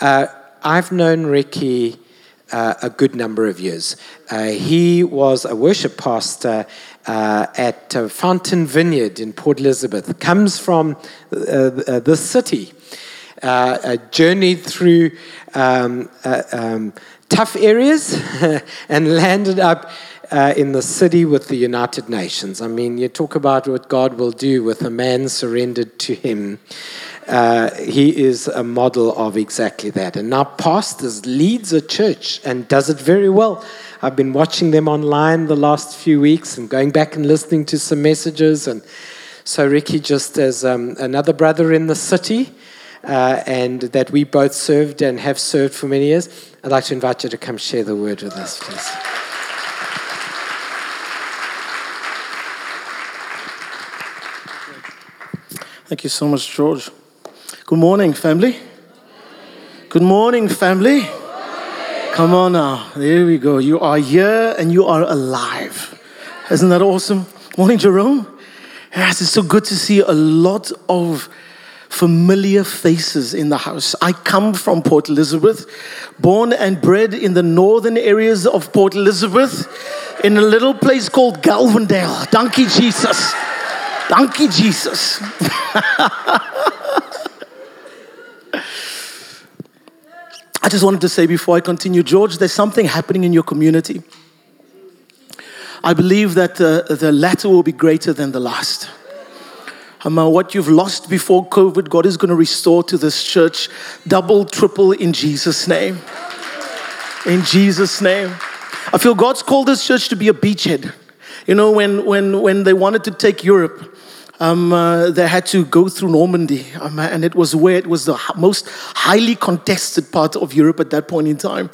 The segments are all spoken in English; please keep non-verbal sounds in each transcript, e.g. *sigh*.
Uh, I've known Ricky uh, a good number of years. Uh, he was a worship pastor uh, at uh, Fountain Vineyard in Port Elizabeth, comes from uh, the city, journeyed through um, um, tough areas *laughs* and landed up uh, in the city with the United Nations. I mean, you talk about what God will do with a man surrendered to Him. Uh, he is a model of exactly that. And now pastors leads a church and does it very well. I've been watching them online the last few weeks and going back and listening to some messages. And so Ricky, just as um, another brother in the city, uh, and that we both served and have served for many years, I'd like to invite you to come share the word with us, please. Thank you so much, George. Good morning, family. Good morning, family. Come on now. There we go. You are here and you are alive. Isn't that awesome? Morning, Jerome. Yes, it's so good to see a lot of familiar faces in the house. I come from Port Elizabeth, born and bred in the northern areas of Port Elizabeth, in a little place called Gelvandale. Donkey Jesus. Donkey Jesus. *laughs* I just wanted to say before I continue, George, there's something happening in your community. I believe that the, the latter will be greater than the last. Um, uh, what you've lost before COVID, God is going to restore to this church double, triple in Jesus' name. In Jesus' name. I feel God's called this church to be a beachhead. You know, when, when, when they wanted to take Europe, um, uh, they had to go through Normandy, um, and it was where it was the most highly contested part of Europe at that point in time.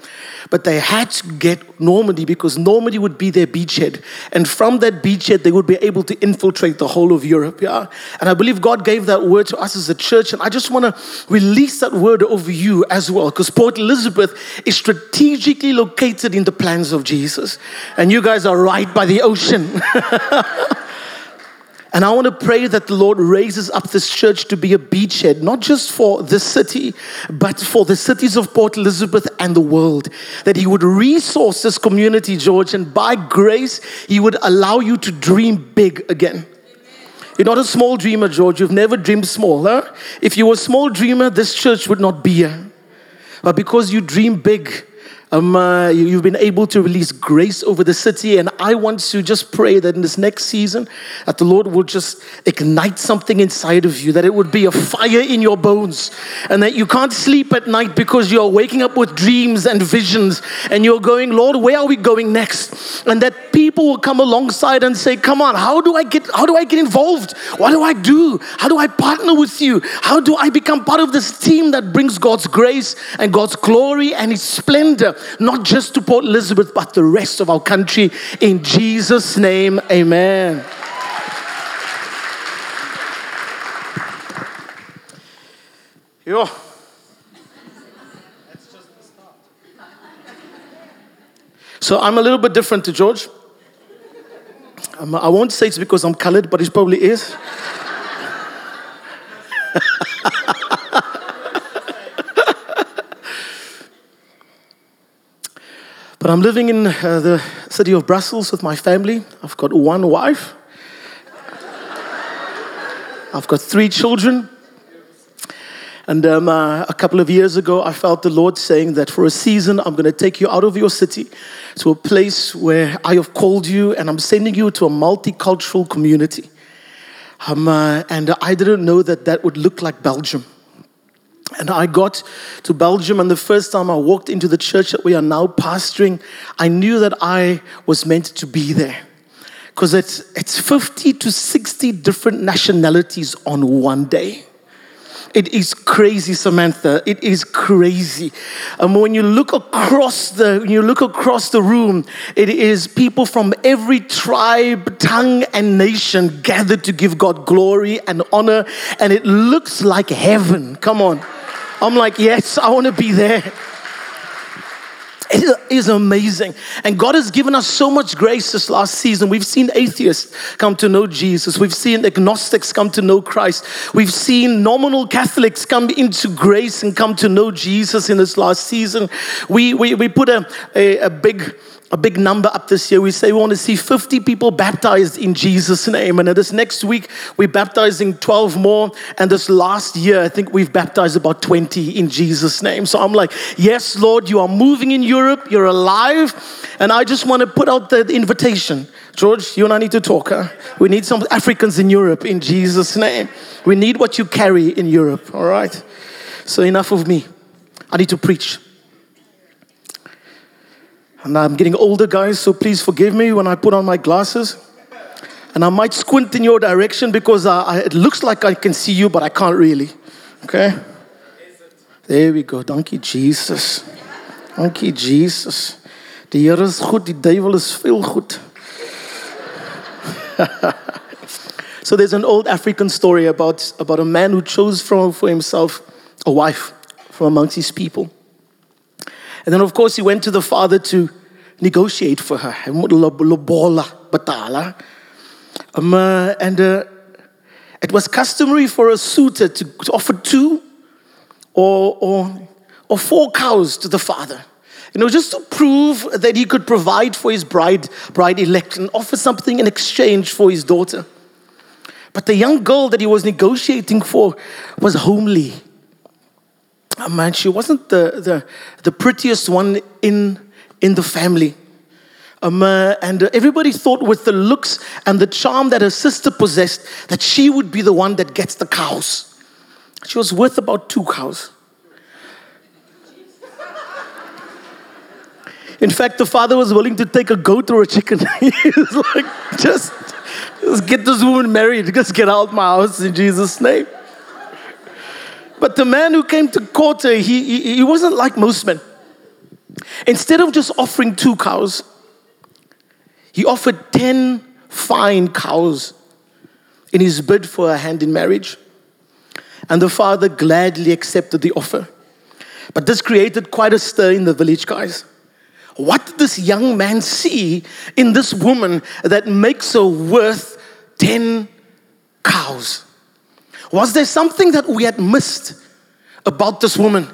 But they had to get Normandy because Normandy would be their beachhead, and from that beachhead they would be able to infiltrate the whole of Europe. Yeah, and I believe God gave that word to us as a church, and I just want to release that word over you as well, because Port Elizabeth is strategically located in the plans of Jesus, and you guys are right by the ocean. *laughs* And I want to pray that the Lord raises up this church to be a beachhead, not just for this city, but for the cities of Port Elizabeth and the world. That He would resource this community, George, and by grace, He would allow you to dream big again. You're not a small dreamer, George. You've never dreamed small. Huh? If you were a small dreamer, this church would not be here. But because you dream big, um, uh, you've been able to release grace over the city, and I want to just pray that in this next season, that the Lord will just ignite something inside of you, that it would be a fire in your bones, and that you can't sleep at night because you're waking up with dreams and visions, and you're going, Lord, where are we going next? And that people will come alongside and say, Come on, how do I get how do I get involved? What do I do? How do I partner with you? How do I become part of this team that brings God's grace and God's glory and His splendor? Not just to Port Elizabeth, but the rest of our country. In Jesus' name, amen. Yo. So I'm a little bit different to George. Um, I won't say it's because I'm colored, but it probably is. *laughs* But I'm living in uh, the city of Brussels with my family. I've got one wife, I've got three children. And um, uh, a couple of years ago, I felt the Lord saying that for a season, I'm going to take you out of your city to a place where I have called you, and I'm sending you to a multicultural community. Um, uh, and I didn't know that that would look like Belgium. And I got to Belgium, and the first time I walked into the church that we are now pastoring, I knew that I was meant to be there. Because it's, it's 50 to 60 different nationalities on one day. It is crazy, Samantha. It is crazy. And when you look across the when you look across the room, it is people from every tribe, tongue, and nation gathered to give God glory and honor. And it looks like heaven. Come on. I'm like, yes, I want to be there. It is amazing. And God has given us so much grace this last season. We've seen atheists come to know Jesus. We've seen agnostics come to know Christ. We've seen nominal Catholics come into grace and come to know Jesus in this last season. We, we, we put a, a, a big a big number up this year. We say we want to see 50 people baptized in Jesus' name. And this next week, we're baptizing 12 more. And this last year, I think we've baptized about 20 in Jesus' name. So I'm like, yes, Lord, you are moving in Europe. You're alive. And I just want to put out the invitation. George, you and I need to talk. Huh? We need some Africans in Europe in Jesus' name. We need what you carry in Europe, all right? So enough of me. I need to preach. And I'm getting older, guys, so please forgive me when I put on my glasses. And I might squint in your direction because I, I, it looks like I can see you, but I can't really. Okay? There we go. You, Jesus. You, Jesus. Die Here is goed, die duivel is veel goed. *laughs* so there's an old African story about, about a man who chose from, for himself a wife from amongst his people. And then, of course, he went to the father to negotiate for her. Um, uh, and uh, it was customary for a suitor to, to offer two or, or, or four cows to the father. You know, just to prove that he could provide for his bride, bride elect and offer something in exchange for his daughter. But the young girl that he was negotiating for was homely man, she wasn't the, the, the prettiest one in, in the family. Um, uh, and everybody thought with the looks and the charm that her sister possessed that she would be the one that gets the cows. She was worth about two cows. In fact, the father was willing to take a goat or a chicken. *laughs* he was like, just, just get this woman married. Just get out my house in Jesus' name. But the man who came to court, uh, he, he, he wasn't like most men. Instead of just offering two cows, he offered 10 fine cows in his bid for a hand in marriage. And the father gladly accepted the offer. But this created quite a stir in the village, guys. What did this young man see in this woman that makes her worth 10 cows? Was there something that we had missed about this woman?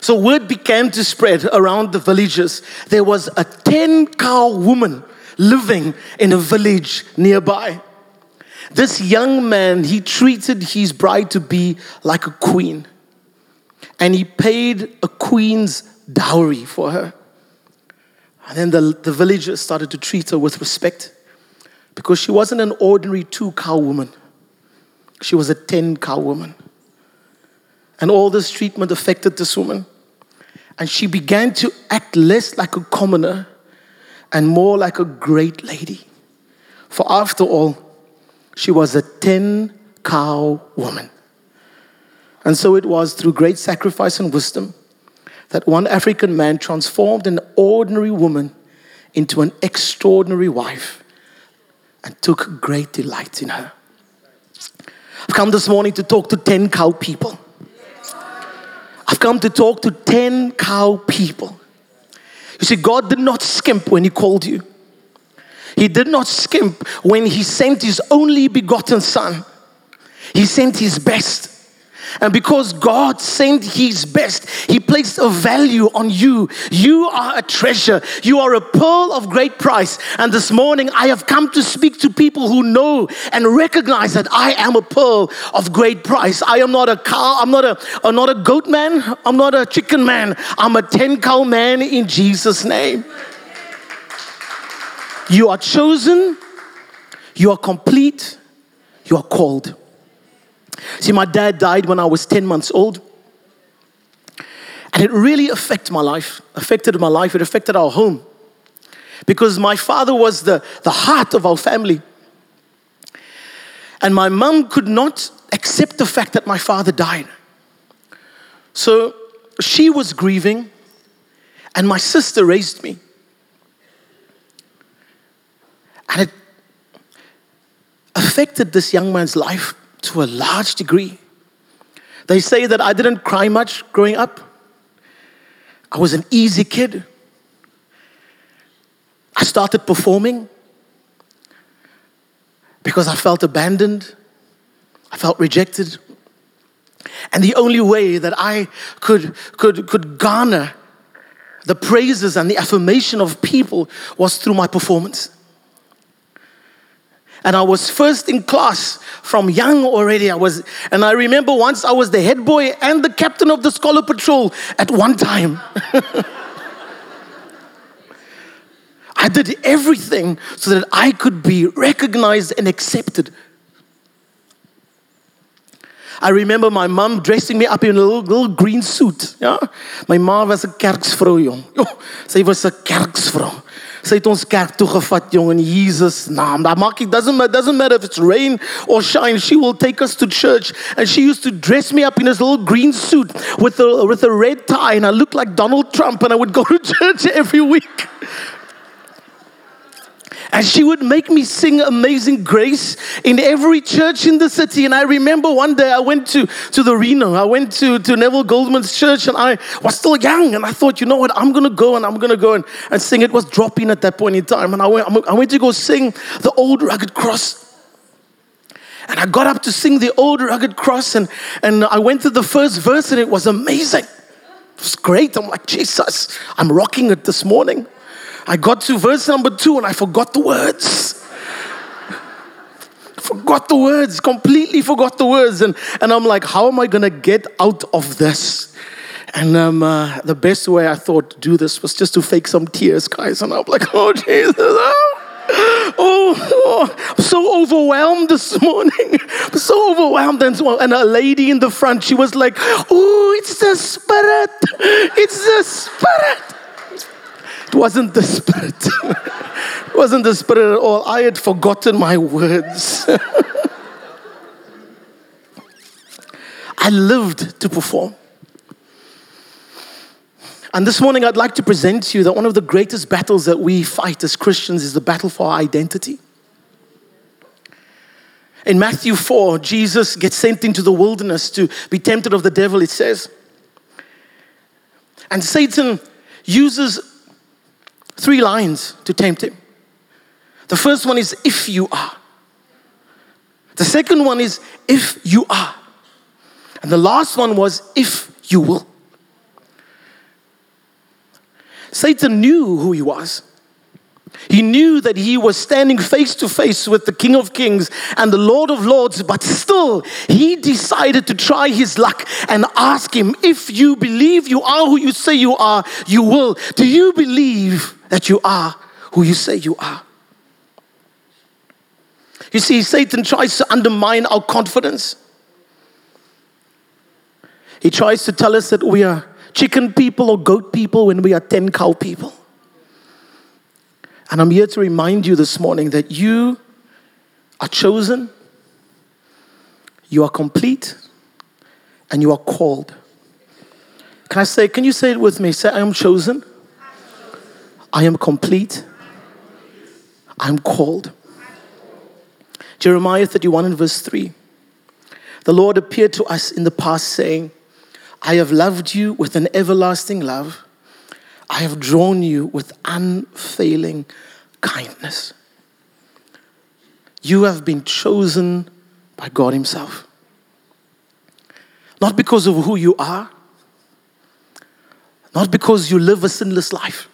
So word began to spread around the villages. There was a 10 cow woman living in a village nearby. This young man, he treated his bride to be like a queen. And he paid a queen's dowry for her. And then the, the villagers started to treat her with respect because she wasn't an ordinary two cow woman. She was a 10 cow woman. And all this treatment affected this woman. And she began to act less like a commoner and more like a great lady. For after all, she was a 10 cow woman. And so it was through great sacrifice and wisdom that one African man transformed an ordinary woman into an extraordinary wife and took great delight in her. I've come this morning to talk to 10 cow people. I've come to talk to 10 cow people. You see, God did not skimp when He called you, He did not skimp when He sent His only begotten Son. He sent His best. And because God sent His best, He placed a value on you. You are a treasure. You are a pearl of great price. And this morning, I have come to speak to people who know and recognize that I am a pearl of great price. I am not a cow. I'm not a, I'm not a goat man. I'm not a chicken man. I'm a 10 cow man in Jesus' name. You are chosen. You are complete. You are called. See, my dad died when I was 10 months old. And it really affected my life, affected my life, it affected our home. Because my father was the, the heart of our family. And my mom could not accept the fact that my father died. So she was grieving, and my sister raised me. And it affected this young man's life to a large degree. They say that I didn't cry much growing up. I was an easy kid. I started performing because I felt abandoned, I felt rejected. And the only way that I could, could, could garner the praises and the affirmation of people was through my performance. And I was first in class from young already. I was, and I remember once I was the head boy and the captain of the scholar patrol at one time. *laughs* I did everything so that I could be recognized and accepted. I remember my mom dressing me up in a little, little green suit. Ja? My ma was 'n kerksvrou jong. Jo, *laughs* sy a kerksvrou. Sy het ons kerk toe gevat jong in Jesus naam. That doesn't matter, doesn't matter if it's rain or shine. She will take us to church and she used to dress me up in this little green suit with a with a red tie and I looked like Donald Trump and I would go *laughs* to church every week. And she would make me sing Amazing Grace in every church in the city. And I remember one day I went to, to the Reno, I went to, to Neville Goldman's church, and I was still young. And I thought, you know what, I'm going to go and I'm going to go and, and sing. It was dropping at that point in time. And I went, I went to go sing the old rugged cross. And I got up to sing the old rugged cross, and, and I went through the first verse, and it was amazing. It was great. I'm like, Jesus, I'm rocking it this morning. I got to verse number two and I forgot the words. forgot the words, completely forgot the words. And, and I'm like, how am I going to get out of this? And um, uh, the best way I thought to do this was just to fake some tears, guys. And I'm like, oh, Jesus. Oh. Oh, oh, I'm so overwhelmed this morning. I'm so overwhelmed. And, so, and a lady in the front, she was like, Oh, it's the Spirit. It's the Spirit. It wasn't the Spirit. *laughs* it wasn't the Spirit at all. I had forgotten my words. *laughs* I lived to perform. And this morning, I'd like to present to you that one of the greatest battles that we fight as Christians is the battle for our identity. In Matthew 4, Jesus gets sent into the wilderness to be tempted of the devil, it says. And Satan uses three lines to tempt him. The first one is, if you are. The second one is, if you are. And the last one was, if you will. Satan knew who he was. He knew that he was standing face to face with the King of Kings and the Lord of Lords, but still, he decided to try his luck and ask him, If you believe you are who you say you are, you will. Do you believe that you are who you say you are? You see, Satan tries to undermine our confidence. He tries to tell us that we are chicken people or goat people when we are 10 cow people. And I'm here to remind you this morning that you are chosen, you are complete, and you are called. Can I say, can you say it with me? Say, I am chosen, I am complete, I'm called. Jeremiah 31 and verse 3. The Lord appeared to us in the past, saying, I have loved you with an everlasting love. I have drawn you with unfailing kindness. You have been chosen by God Himself. Not because of who you are, not because you live a sinless life,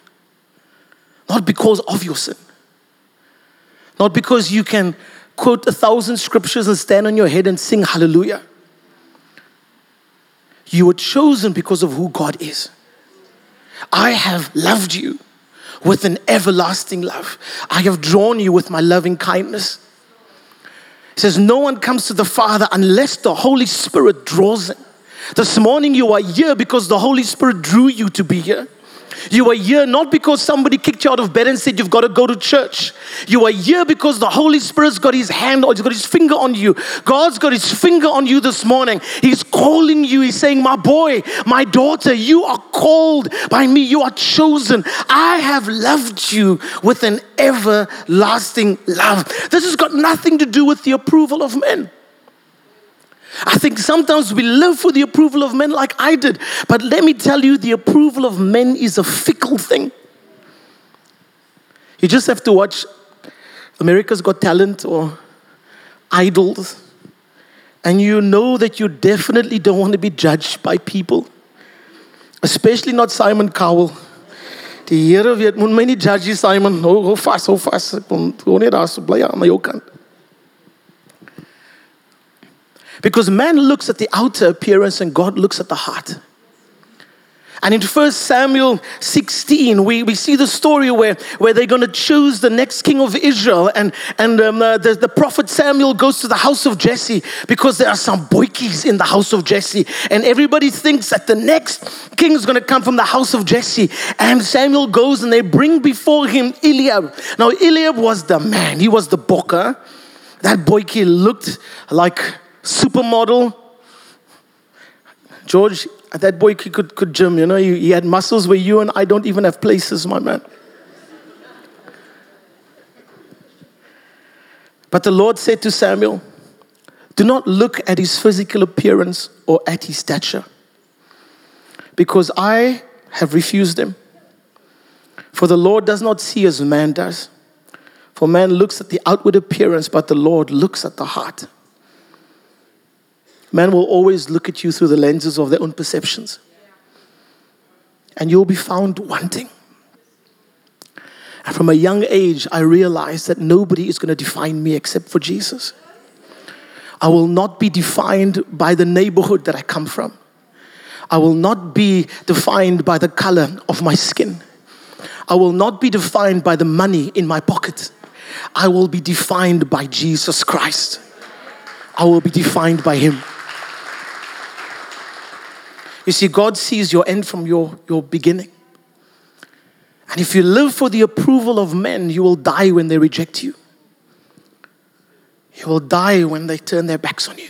not because of your sin, not because you can quote a thousand scriptures and stand on your head and sing hallelujah. You were chosen because of who God is. I have loved you with an everlasting love. I have drawn you with my loving kindness. He says, No one comes to the Father unless the Holy Spirit draws him. This morning you are here because the Holy Spirit drew you to be here. You are here not because somebody kicked you out of bed and said you've got to go to church. You are here because the Holy Spirit's got his hand or he's got his finger on you. God's got his finger on you this morning. He's calling you. He's saying, My boy, my daughter, you are called by me. You are chosen. I have loved you with an everlasting love. This has got nothing to do with the approval of men. I think sometimes we live for the approval of men like I did. But let me tell you, the approval of men is a fickle thing. You just have to watch America's Got Talent or Idols, and you know that you definitely don't want to be judged by people, especially not Simon Cowell. Die Here weet, moet my nie judge Simon. Hou hou vas, hou vas. Ek kom gewoon net daar so bly my. Because man looks at the outer appearance and God looks at the heart. And in 1 Samuel 16, we, we see the story where, where they're going to choose the next king of Israel. And, and um, uh, the, the prophet Samuel goes to the house of Jesse because there are some boykies in the house of Jesse. And everybody thinks that the next king is going to come from the house of Jesse. And Samuel goes and they bring before him Eliab. Now, Eliab was the man, he was the boker. That boykie looked like supermodel. George, that boy could, could gym, you know, he, he had muscles where you and I don't even have places, my man. But the Lord said to Samuel, Do not look at his physical appearance or at his stature, because I have refused him. For the Lord does not see as man does. For man looks at the outward appearance, but the Lord looks at the heart. Man will always look at you through the lenses of their own perceptions. And you'll be found wanting. And from a young age, I realized that nobody is going to define me except for Jesus. I will not be defined by the neighborhood that I come from. I will not be defined by the color of my skin. I will not be defined by the money in my pocket. I will be defined by Jesus Christ. I will be defined by Him. You see, God sees your end from your, your beginning. And if you live for the approval of men, you will die when they reject you. You will die when they turn their backs on you.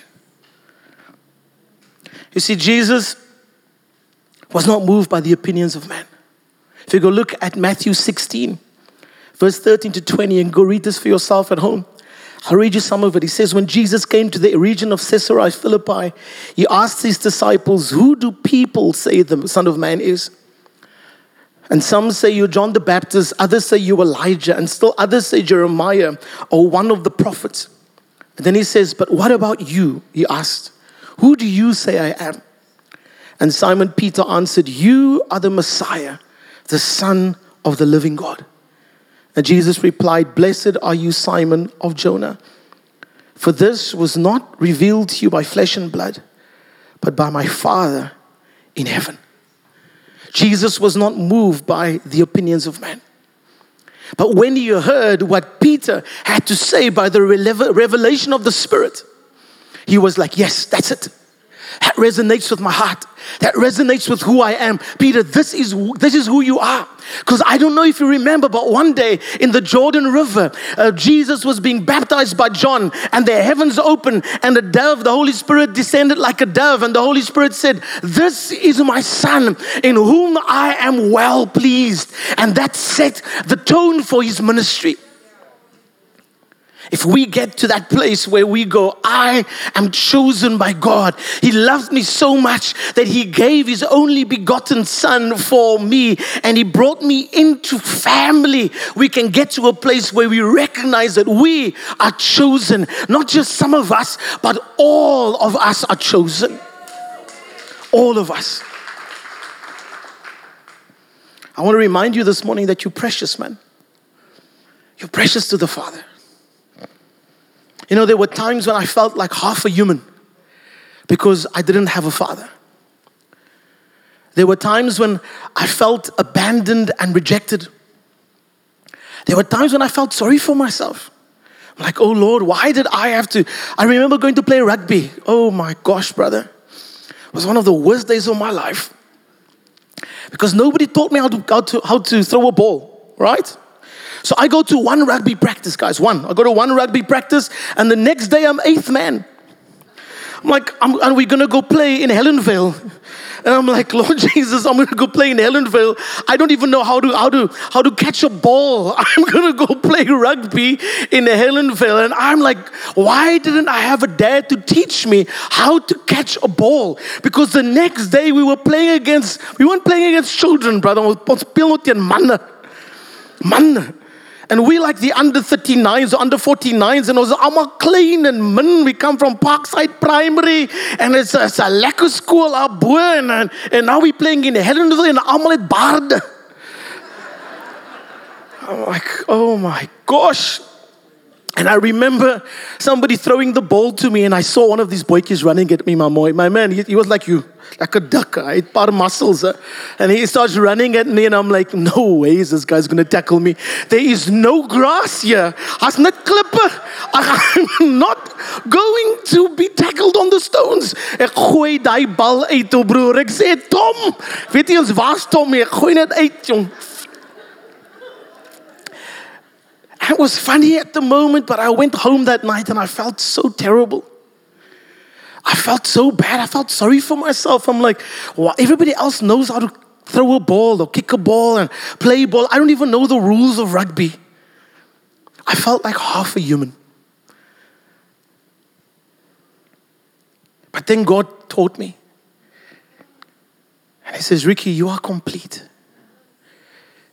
You see, Jesus was not moved by the opinions of men. If you go look at Matthew 16, verse 13 to 20, and go read this for yourself at home. I'll read you some of it. He says, When Jesus came to the region of Caesarea Philippi, he asked his disciples, Who do people say the Son of Man is? And some say you're John the Baptist, others say you Elijah, and still others say Jeremiah or one of the prophets. And then he says, But what about you? He asked, Who do you say I am? And Simon Peter answered, You are the Messiah, the Son of the living God. And Jesus replied, Blessed are you, Simon of Jonah, for this was not revealed to you by flesh and blood, but by my Father in heaven. Jesus was not moved by the opinions of men. But when he heard what Peter had to say by the revelation of the Spirit, he was like, Yes, that's it. That resonates with my heart. That resonates with who I am. Peter, this is, this is who you are. Because I don't know if you remember, but one day in the Jordan River, uh, Jesus was being baptized by John, and the heavens opened, and the dove, the Holy Spirit, descended like a dove. And the Holy Spirit said, This is my Son, in whom I am well pleased. And that set the tone for his ministry. If we get to that place where we go, I am chosen by God. He loved me so much that He gave His only begotten Son for me and He brought me into family. We can get to a place where we recognize that we are chosen. Not just some of us, but all of us are chosen. All of us. I want to remind you this morning that you're precious, man. You're precious to the Father. You know, there were times when I felt like half a human because I didn't have a father. There were times when I felt abandoned and rejected. There were times when I felt sorry for myself. I'm like, oh Lord, why did I have to? I remember going to play rugby. Oh my gosh, brother. It was one of the worst days of my life. Because nobody taught me how to, how to, how to throw a ball, right? So I go to one rugby practice, guys, one. I go to one rugby practice, and the next day I'm eighth man. I'm like, I'm, are we gonna go play in Helenvale? And I'm like, Lord *laughs* Jesus, I'm gonna go play in Helenvale. I don't even know how to how to how to catch a ball. *laughs* I'm gonna go play rugby in Helenvale. And I'm like, why didn't I have a dad to teach me how to catch a ball? Because the next day we were playing against, we weren't playing against children, brother. We were playing against man. Man. And we like the under 39s or under 49s and ons almal klein and min. We come from Parkside Primary and it's, it's a lekker school up and, and, and now we playing in Helenvale en almal het. *laughs* I'm like, oh my gosh. And I remember somebody throwing the ball to me, and I saw one of these boys running at me, my boy. My man, he, he was like you, like a duck, right? Part of muscles. Uh, and he starts running at me, and I'm like, no ways this guy's gonna tackle me. There is no grass here. As net klippe. *laughs* I'm not going to be tackled on the stones. Tom, Tom. It was funny at the moment, but I went home that night and I felt so terrible. I felt so bad. I felt sorry for myself. I'm like, well, everybody else knows how to throw a ball or kick a ball and play ball. I don't even know the rules of rugby. I felt like half a human. But then God taught me. And He says, Ricky, you are complete.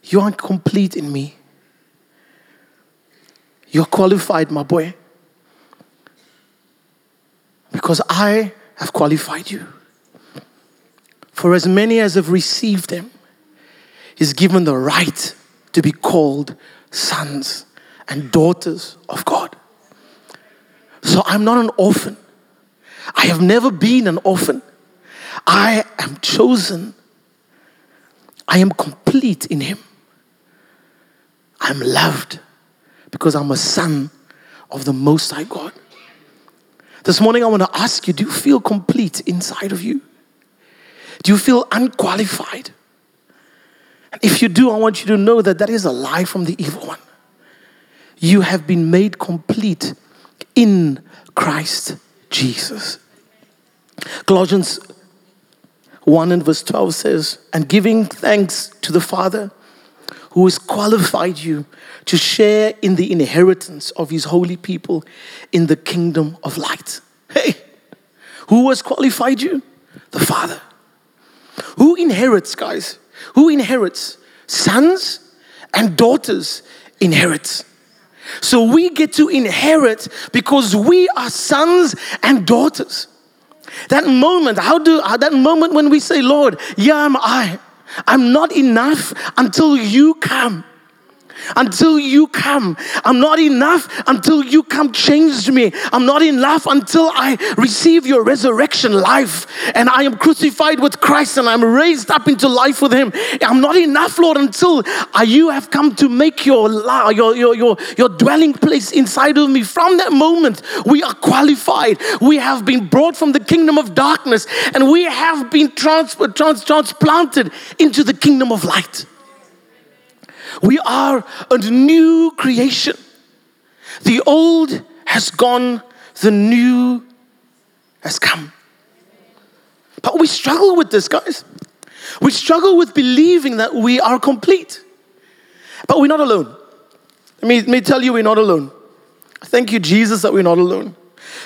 You are complete in me. You're qualified, my boy. Because I have qualified you. For as many as have received him, is given the right to be called sons and daughters of God. So I'm not an orphan. I have never been an orphan. I am chosen. I am complete in him. I'm loved because I'm a son of the Most High God. This morning, I want to ask you do you feel complete inside of you? Do you feel unqualified? And if you do, I want you to know that that is a lie from the evil one. You have been made complete in Christ Jesus. Colossians 1 and verse 12 says, And giving thanks to the Father who has qualified you to share in the inheritance of his holy people in the kingdom of light. Hey, who has qualified you? The Father. Who inherits, guys? Who inherits? Sons and daughters inherit. So we get to inherit because we are sons and daughters. That moment, how do that moment when we say, Lord, yeah, I'm I. I'm not enough until you come. Until you come. I'm not enough until you come change me. I'm not enough until I receive your resurrection life and I am crucified with Christ and I'm raised up into life with Him. I'm not enough, Lord, until you have come to make your, your, your, your, your dwelling place inside of me. From that moment, we are qualified. We have been brought from the kingdom of darkness and we have been trans- trans- transplanted into the kingdom of light. We are a new creation. The old has gone, the new has come. But we struggle with this, guys. We struggle with believing that we are complete. But we're not alone. Let me, let me tell you, we're not alone. Thank you, Jesus, that we're not alone.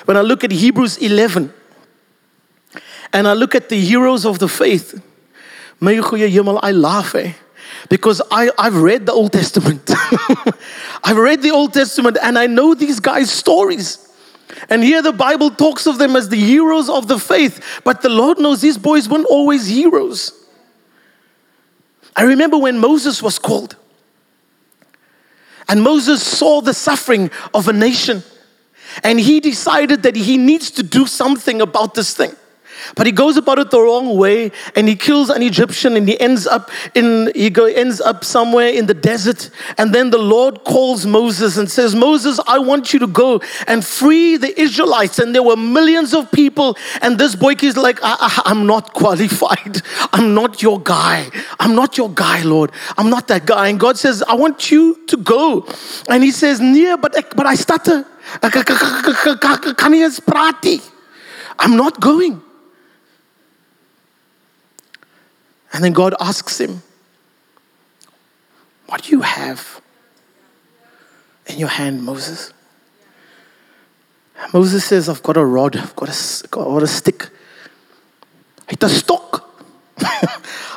When I look at Hebrews 11 and I look at the heroes of the faith, I laugh. Eh? Because I, I've read the Old Testament. *laughs* I've read the Old Testament and I know these guys' stories. And here the Bible talks of them as the heroes of the faith. But the Lord knows these boys weren't always heroes. I remember when Moses was called. And Moses saw the suffering of a nation. And he decided that he needs to do something about this thing. But he goes about it the wrong way and he kills an Egyptian and he ends up in he go, ends up somewhere in the desert and then the Lord calls Moses and says Moses I want you to go and free the Israelites and there were millions of people and this boy is like I, am not qualified I'm not your guy I'm not your guy Lord I'm not that guy and God says I want you to go and he says nee but but I stutter I'm not going And then God asks him, What do you have in your hand, Moses? Moses says, I've got a rod, I've got a, got a stick. Hy het 'n stok.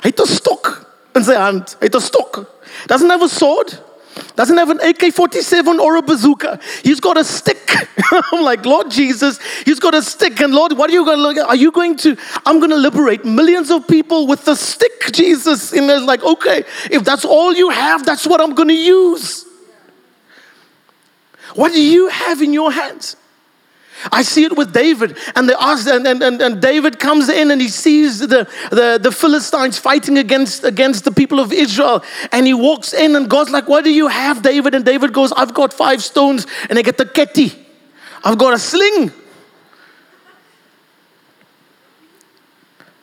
hy *laughs* 'n stok in sy hand. Hy 'n stok. Doesn't have a sword. Doesn't have an AK 47 or a bazooka. He's got a stick. *laughs* I'm like, Lord Jesus, he's got a stick. And Lord, what are you going to, are you going to, I'm going to liberate millions of people with the stick, Jesus. And it's like, okay, if that's all you have, that's what I'm going to use. What do you have in your hands? I see it with David, and they ask, and, and, and, David comes in and he sees the, the, the Philistines fighting against, against the people of Israel. And he walks in, and God's like, What do you have, David? And David goes, I've got five stones, and I get the keti. I've got a sling.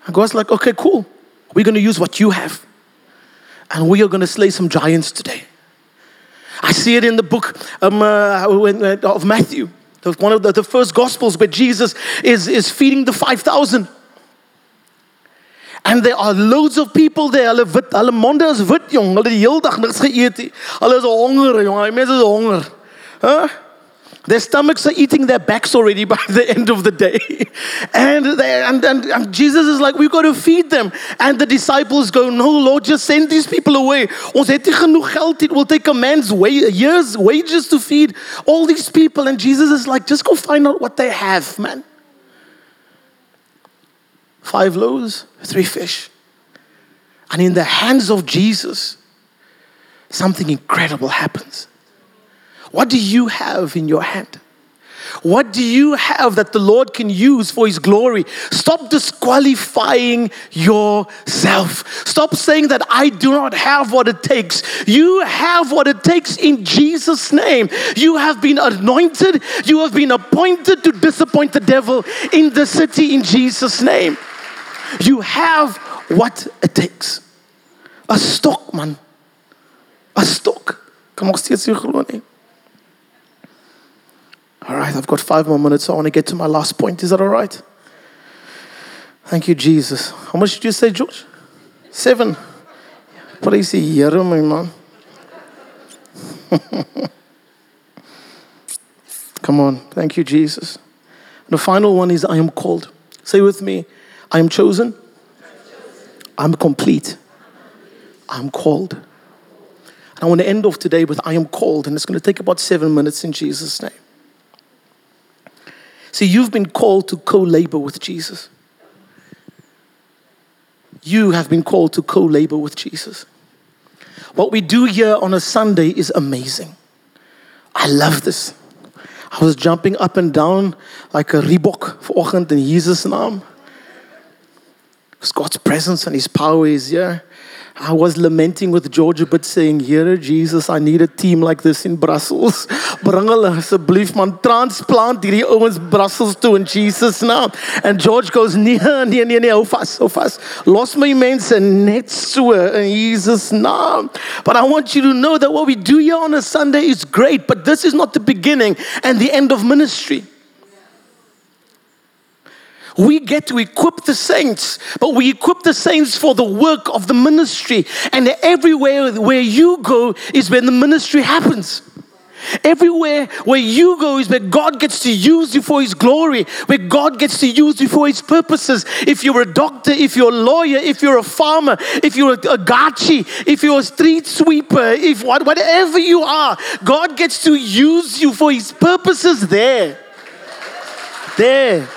And God's like, Okay, cool. We're going to use what you have, and we are going to slay some giants today. I see it in the book um, uh, of Matthew one of the, the first gospels where Jesus is, is feeding the 5,000. And there are loads of people there. Hulle wit, hulle monde is wit, jong. Hulle die hele dag niks geëet nie. Hulle is honger, jong. Mense is honger. Huh? Their stomachs are eating their backs already *laughs* by the end of the day. and, and, and, and, Jesus is like, we've got to feed them. And the disciples go, no, Lord, just send these people away. Ons het. It will take a man's wa- year's wages to feed all these people. And Jesus is like, just go find out what they have, man. Five loaves, three fish. And in the hands of Jesus, something incredible happens. What do you have in your hand? What do you have that the Lord can use for His glory? Stop disqualifying yourself. Stop saying that I do not have what it takes. You have what it takes in Jesus' name. You have been anointed, you have been appointed to disappoint the devil in the city in Jesus' name. You have what it takes. A stock, man. A stock. Kom nog steeds nie. All right, I've got five more minutes. So I want to get to my last point. Is that all right? Thank you, Jesus. How much did you say, George? Seven. Praise the Here, my man. *laughs* Come on. Thank you, Jesus. And the final one is I am called. Say with me I am chosen. I'm complete. I'm called. And I want to end off today with I am called. And it's going to take about seven minutes in Jesus' name. See, you've been called to co labor with Jesus. You have been called to co labor with Jesus. What we do here on a Sunday is amazing. I love this. I was jumping up and down like a Reebok vanoggend in Jesus' name. Because God's presence and His power is here. I was lamenting with George a bit, saying, Here, Jesus, I need a team like this in Brussels. Bring hulle asseblief man transplant hierdie ouens Brussels toe in Jesus naam. And George goes, Nee, nee, nee, nee, hou vas, hou vas. Los my mense net so in Jesus naam. But I want you to know that what we do here on a Sunday is great, but this is not the beginning and the end of ministry. We get to equip the saints, but we equip the saints for the work of the ministry. And everywhere where you go is where the ministry happens. Everywhere where you go is where God gets to use you for His glory, where God gets to use you for His purposes. If you're a doctor, if you're a lawyer, if you're a farmer, if you're a, a gachi, if you're a street sweeper, if whatever you are, God gets to use you for His purposes there. There.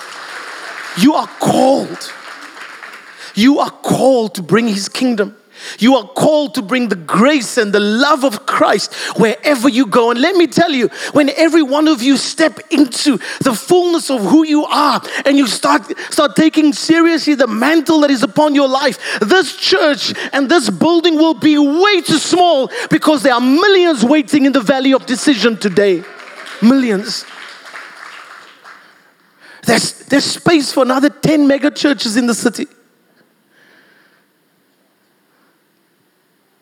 You are called. You are called to bring His kingdom. You are called to bring the grace and the love of Christ wherever you go. And let me tell you, when every one of you step into the fullness of who you are and you start, start taking seriously the mantle that is upon your life, this church and this building will be way too small because there are millions waiting in the valley of decision today. Millions. There's, there's space for another 10 mega churches in the city.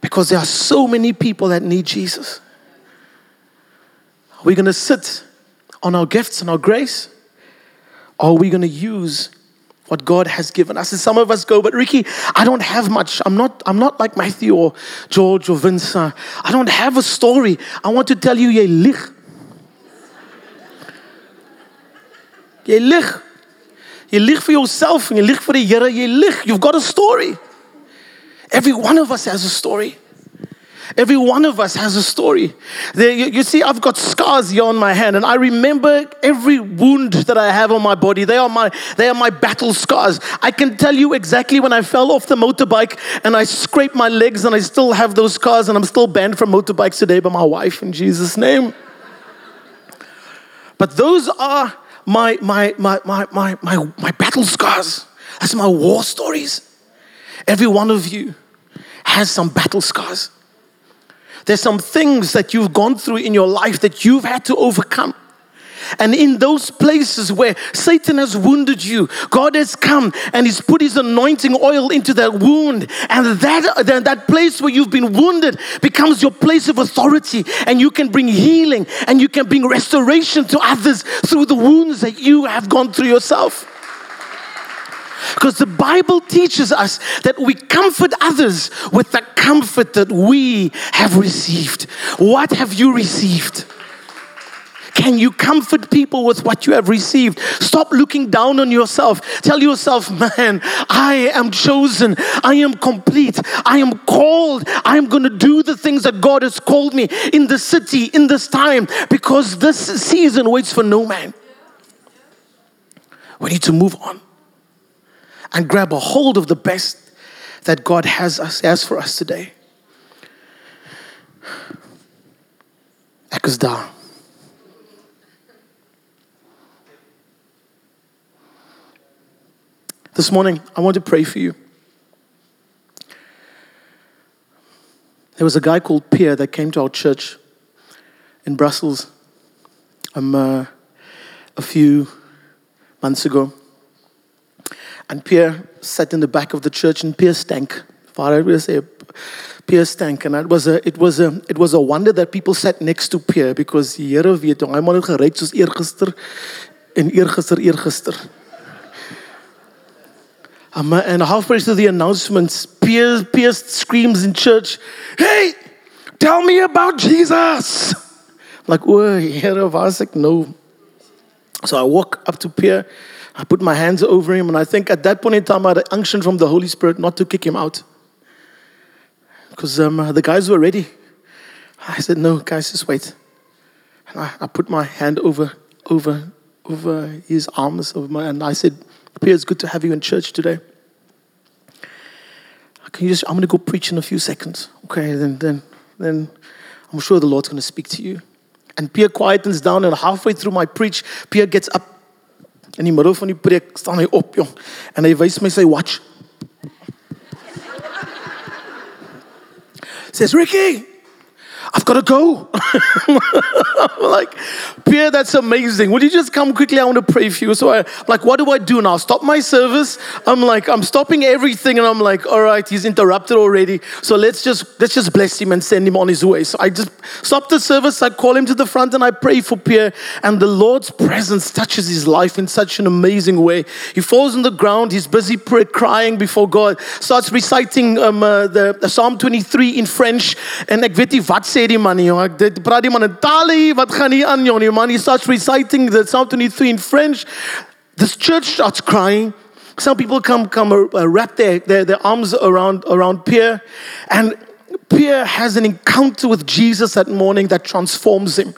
Because there are so many people that need Jesus. Are we going to sit on our gifts and our grace? Or are we going to use what God has given us? And some of us go, but Ricky, I don't have much. I'm not, I'm not like Matthew or George or Vincent. I don't have a story. I want to tell you, ye lig. Jy lig. Jy lig vir jouself en jy lig vir die Here. Jy lig. You've got a story. Every one of us has a story. Every one of us has a story. There, you, you, see, I've got scars here on my hand, and I remember every wound that I have on my body. They are my, they are my battle scars. I can tell you exactly when I fell off the motorbike and I scraped my legs, and I still have those scars, and I'm still banned from motorbikes today by my wife in Jesus' name. But those are my, my, my, my, my, my, my battle scars. That's my war stories. Every one of you has some battle scars. There's some things that you've gone through in your life that you've had to overcome. And in those places where Satan has wounded you, God has come and He's put His anointing oil into that wound. And that, that, place where you've been wounded becomes your place of authority. And you can bring healing and you can bring restoration to others through the wounds that you have gone through yourself. Because the Bible teaches us that we comfort others with the comfort that we have received. What have you received? Can you comfort people with what you have received? Stop looking down on yourself. Tell yourself, man, I am chosen. I am complete. I am called. I am going to do the things that God has called me in the city, in this time, because this season waits for no man. We need to move on and grab a hold of the best that God has us has for us today. Ek. This morning, I want to pray for you. There was a guy called Pierre that came to our church in Brussels um, uh, a few months ago. And Pierre sat in the back of the church and Pierre stank. Father will say Pierre stank. And it was, a, it, was a, it was a wonder that people sat next to Pierre because Here weet. Hy het geryk soos eergister en eergister eergister. Um, and halfway through the announcements, Pierre, Pierre screams in church, Hey, tell me about Jesus. Like, oh, Here was ek no. So I walk up to Pierre I put my hands over him, and I think at that point in time, I had an unction from the Holy Spirit not to kick him out. Because um, the guys were ready. I said, No, guys, just wait. And I, I, put my hand over, over, over his arms, over my, and I said, Pierre, it's good to have you in church today. Can you just, I'm going to go preach in a few seconds. Okay, then, then, then I'm sure the Lord's going to speak to you. And Pierre quietens down, and halfway through my preach, Pierre gets up In die middel van die preek staan hy op, my sy watch. *laughs* Says Ricky, I've got to go. I'm *laughs* like, Pierre, that's amazing. Would you just come quickly? I want to pray for you. So I'm like, what do I do now? Stop my service? I'm like, I'm stopping everything, and I'm like, all right, he's interrupted already. So let's just let's just bless him and send him on his way. So I just stop the service, I call him to the front, and I pray for Pierre. And the Lord's presence touches his life in such an amazing way. He falls on the ground, he's busy pray, crying before God, starts reciting um, uh, the, the Psalm 23 in French, and ek weet die man nie, Ek dit praat die man in wat gaan nie aan jong. Die man he starts reciting the Psalm 23 in French. This church starts crying. Some people come come uh, wrap their, their, their arms around around Pierre, and Pierre has an encounter with Jesus that morning that transforms him.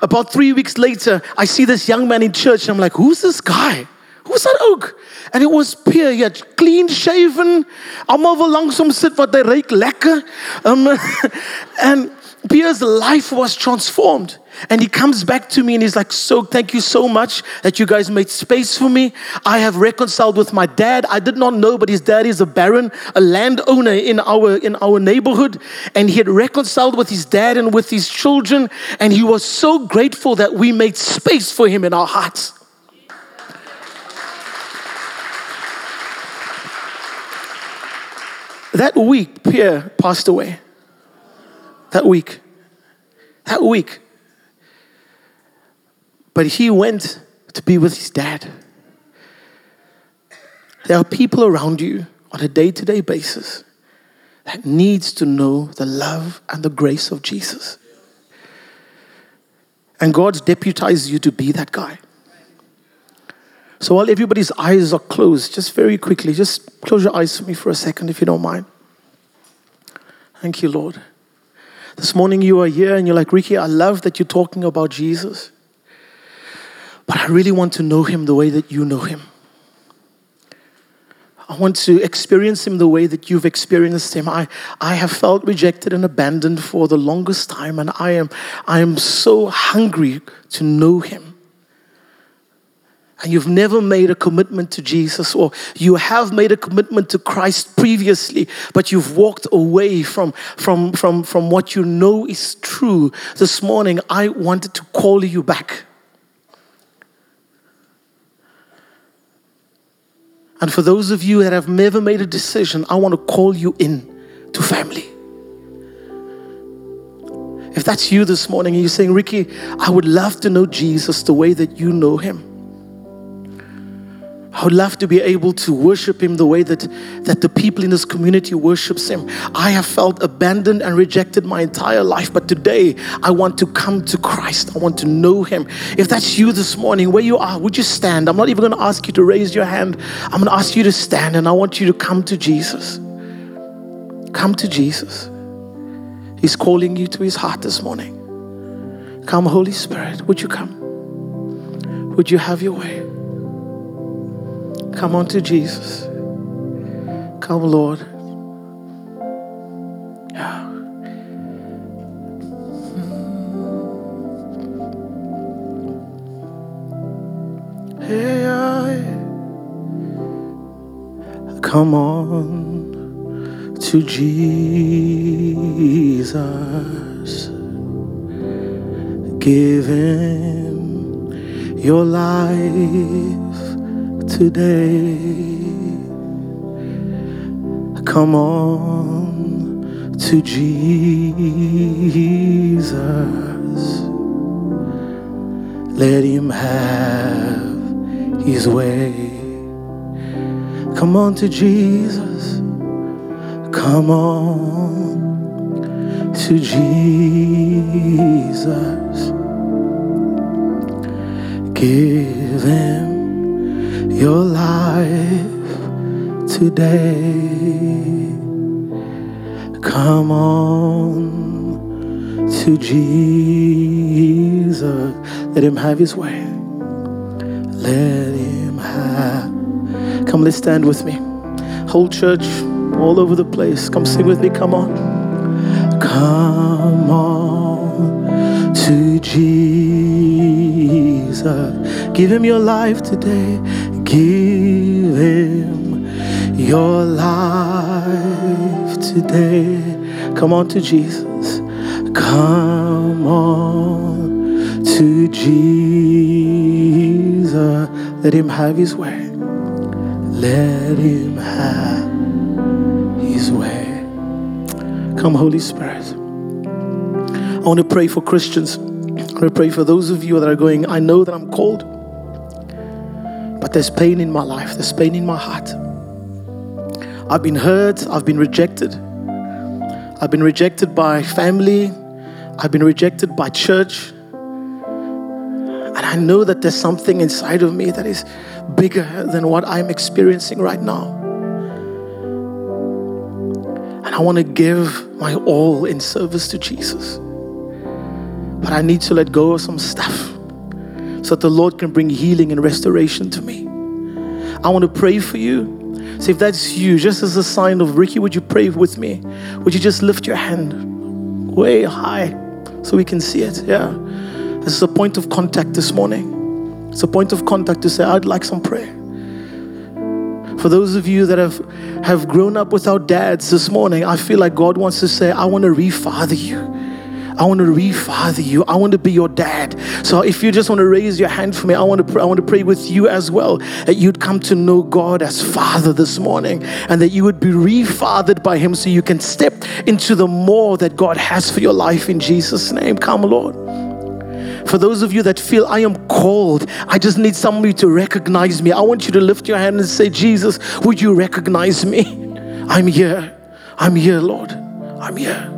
About three weeks later, I see this young man in church, I'm like, who's this guy? Who's that oak? And it was Pierre, yeah, clean shaven. Almal wil langs hom sit wat hy ryk lekker. *laughs* Um, and Pierre's life was transformed. And he comes back to me and he's like, So, thank you so much that you guys made space for me. I have reconciled with my dad. I did not know, but his dad is a baron, a landowner in our, in our neighborhood. And he had reconciled with his dad and with his children. And he was so grateful that we made space for him in our hearts. That week, Pierre passed away. That week. That week. But he went to be with his dad. There are people around you on a day to day basis that needs to know the love and the grace of Jesus. And God's deputized you to be that guy. So while everybody's eyes are closed, just very quickly, just close your eyes for me for a second if you don't mind. Thank you, Lord. This morning you are here and you're like, Ricky, I love that you're talking about Jesus. But I really want to know him the way that you know him. I want to experience him the way that you've experienced him. I, I have felt rejected and abandoned for the longest time, and I am, I am so hungry to know him. And you've never made a commitment to Jesus, or you have made a commitment to Christ previously, but you've walked away from, from, from, from what you know is true. This morning, I wanted to call you back. And for those of you that have never made a decision, I want to call you in to family. If that's you this morning and you're saying, Ricky, I would love to know Jesus the way that you know him. I would love to be able to worship him the way that, that the people in this community worships him. I have felt abandoned and rejected my entire life, but today I want to come to Christ. I want to know him. If that's you this morning, where you are, would you stand? I'm not even going to ask you to raise your hand. I'm going to ask you to stand and I want you to come to Jesus. Come to Jesus. He's calling you to his heart this morning. Come, Holy Spirit, would you come? Would you have your way? Come on to Jesus. Come, Lord. Hey, come on to Jesus. Give him your life today. Come on to Jesus. Let him have his way. Come on to Jesus. Come on to Jesus. Give him your life today. Come on to Jesus. Let him have his way. Let him have. Come, let's stand with me. Whole church, all over the place. Come sing with me. Come on. Come on to Jesus. Give him your life today. Give him your life today. Come on to Jesus. Come on to Jesus. Let him have his way. Let him have his way. Come, Holy Spirit. I want to pray for Christians. I want to pray for those of you that are going, I know that I'm called. But there's pain in my life, there's pain in my heart. I've been hurt, I've been rejected. I've been rejected by family, I've been rejected by church. And I know that there's something inside of me that is bigger than what I'm experiencing right now. And I want to give my all in service to Jesus. But I need to let go of some stuff so that the Lord can bring healing and restoration to me. I want to pray for you. So if that's you, just as a sign of Ricky, would you pray with me? Would you just lift your hand way high so we can see it? Yeah. This is a point of contact this morning. It's a point of contact to say, I'd like some prayer. For those of you that have, have grown up without dads this morning, I feel like God wants to say, I want to refather you. I want to refather you. I want to be your dad. So if you just want to raise your hand for me, I want to pray, I want to pray with you as well that you'd come to know God as Father this morning and that you would be refathered by Him so you can step into the more that God has for your life in Jesus' name. Come, Lord. For those of you that feel I am called, I just need somebody to recognize me. I want you to lift your hand and say, Jesus, would you recognize me? *laughs* I'm here. I'm here, Lord. I'm here.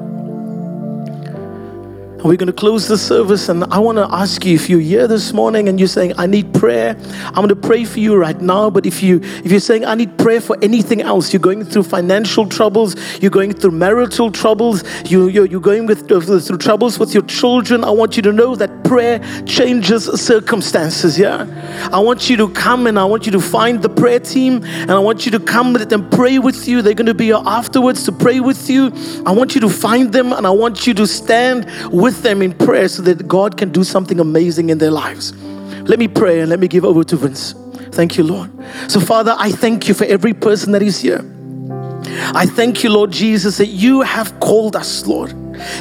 We're going to close the service. And I want to ask you if you're here this morning and you're saying, I need prayer, I'm going to pray for you right now. But if, you, if you're saying, I need prayer for anything else, you're going through financial troubles, you're going through marital troubles, you, you're, you're going with, uh, through troubles with your children, I want you to know that prayer changes circumstances. Yeah? I want you to come and I want you to find the prayer team and I want you to come with them pray with you. They're going to be here afterwards to pray with you. I want you to find them and I want you to stand with with them in prayer so that God can do something amazing in their lives. Let me pray and let me give over to Vince. Thank you, Lord. So, Father, I thank you for every person that is here. I thank you, Lord Jesus, that you have called us, Lord.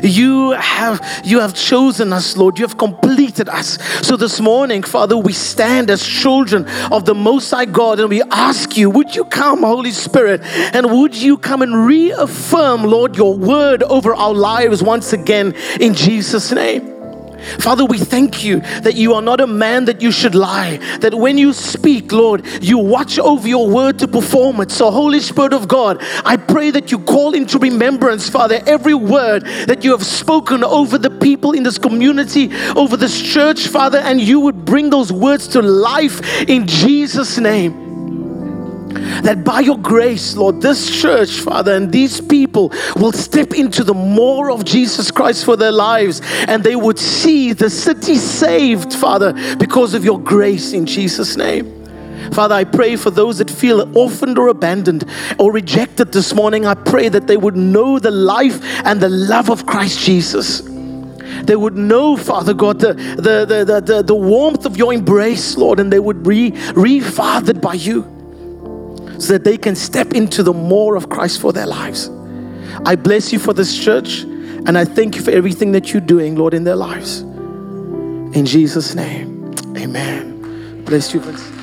You have you have chosen us, Lord. You have completed us. So this morning, Father, we stand as children of the Most High God and we ask you, would you come, Holy Spirit, and would you come and reaffirm, Lord, your word over our lives once again in Jesus' name. Father, we thank you that you are not a man that you should lie, that when you speak, Lord, you watch over your word to perform it. So, Holy Spirit of God, I pray that you call into remembrance, Father, every word that you have spoken over the people in this community, over this church, Father, and you would bring those words to life in Jesus' name. That by your grace, Lord, this church, Father, and these people will step into the more of Jesus Christ for their lives and they would see the city saved, Father, because of your grace in Jesus' name. Father, I pray for those that feel orphaned or abandoned or rejected this morning. I pray that they would know the life and the love of Christ Jesus. They would know, Father God, the, the, the, the, the warmth of your embrace, Lord, and they would be re-fathered by you so that they can step into the more of Christ for their lives. I bless you for this church and I thank you for everything that you're doing, Lord, in their lives. In Jesus' name, amen. Bless you.